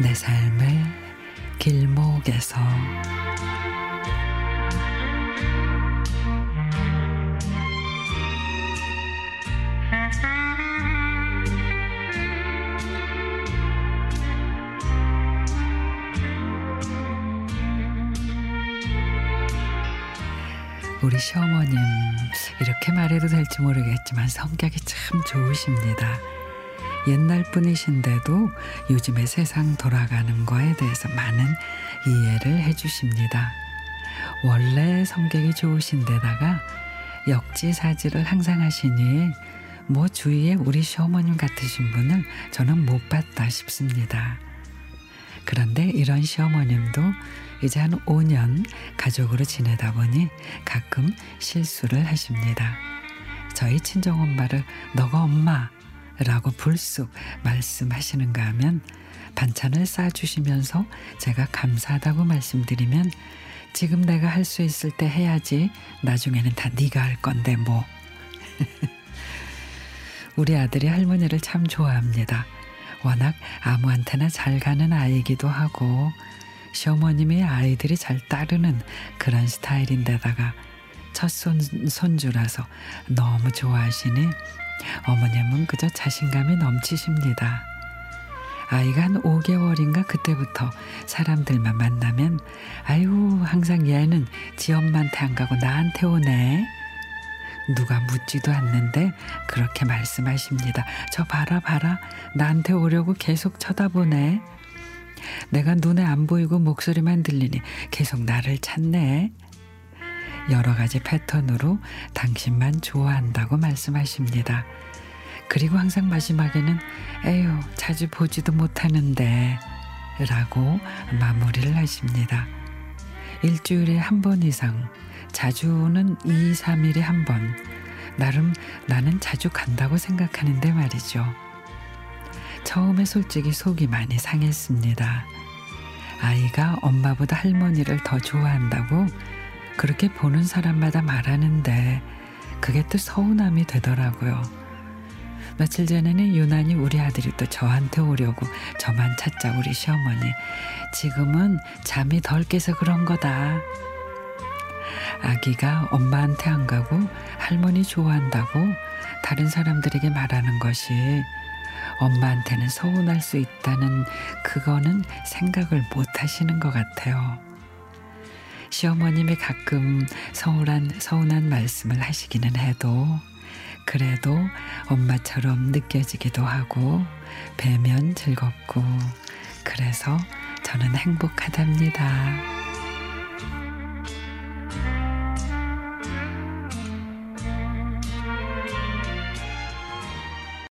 내 삶의 길목에서 우리 시어머님 이렇게 말해도 될지 모르겠지만 성격이 참 좋으십니다. 옛날 분이신데도 요즘의 세상 돌아가는 거에 대해서 많은 이해를 해주십니다. 원래 성격이 좋으신데다가 역지사지를 항상 하시니 뭐 주위에 우리 시어머님 같으신 분을 저는 못 봤다 싶습니다. 그런데 이런 시어머님도 이제 한 5년 가족으로 지내다 보니 가끔 실수를 하십니다. 저희 친정엄마를 너가 엄마 라고 불쑥 말씀하시는가 하면 반찬을 싸주시면서 제가 감사하다고 말씀드리면 지금 내가 할 수 있을 때 해야지 나중에는 다 네가 할 건데 뭐 우리 아들이 할머니를 참 좋아합니다. 워낙 아무한테나 잘 가는 아이기도 하고 시어머님의 아이들이 잘 따르는 그런 스타일인데다가 첫 손, 손주라서 너무 좋아하시니 어머님은 그저 자신감이 넘치십니다. 아이가 한 5개월인가 그때부터 사람들만 만나면 아유 항상 얘는 지 엄마한테 안 가고 나한테 오네. 누가 묻지도 않는데 그렇게 말씀하십니다. 저 봐라 봐라 나한테 오려고 계속 쳐다보네. 내가 눈에 안 보이고 목소리만 들리니 계속 나를 찾네. 여러 가지 패턴으로 당신만 좋아한다고 말씀하십니다. 그리고 항상 마지막에는 에휴 자주 보지도 못하는데 라고 마무리를 하십니다. 일주일에 한 번 이상 자주는 2, 3일에 한 번 나름 나는 자주 간다고 생각하는데 말이죠. 처음에 솔직히 속이 많이 상했습니다. 아이가 엄마보다 할머니를 더 좋아한다고 그렇게 보는 사람마다 말하는데 그게 또 서운함이 되더라고요. 며칠 전에는 유난히 우리 아들이 또 저한테 오려고 저만 찾자 우리 시어머니. 지금은 잠이 덜 깨서 그런 거다. 아기가 엄마한테 안 가고 할머니 좋아한다고 다른 사람들에게 말하는 것이 엄마한테는 서운할 수 있다는 그거는 생각을 못 하시는 것 같아요. 시어머님이 가끔 서운한, 서운한 말씀을 하시기는 해도 그래도 엄마처럼 느껴지기도 하고 뵈면 즐겁고 그래서 저는 행복하답니다.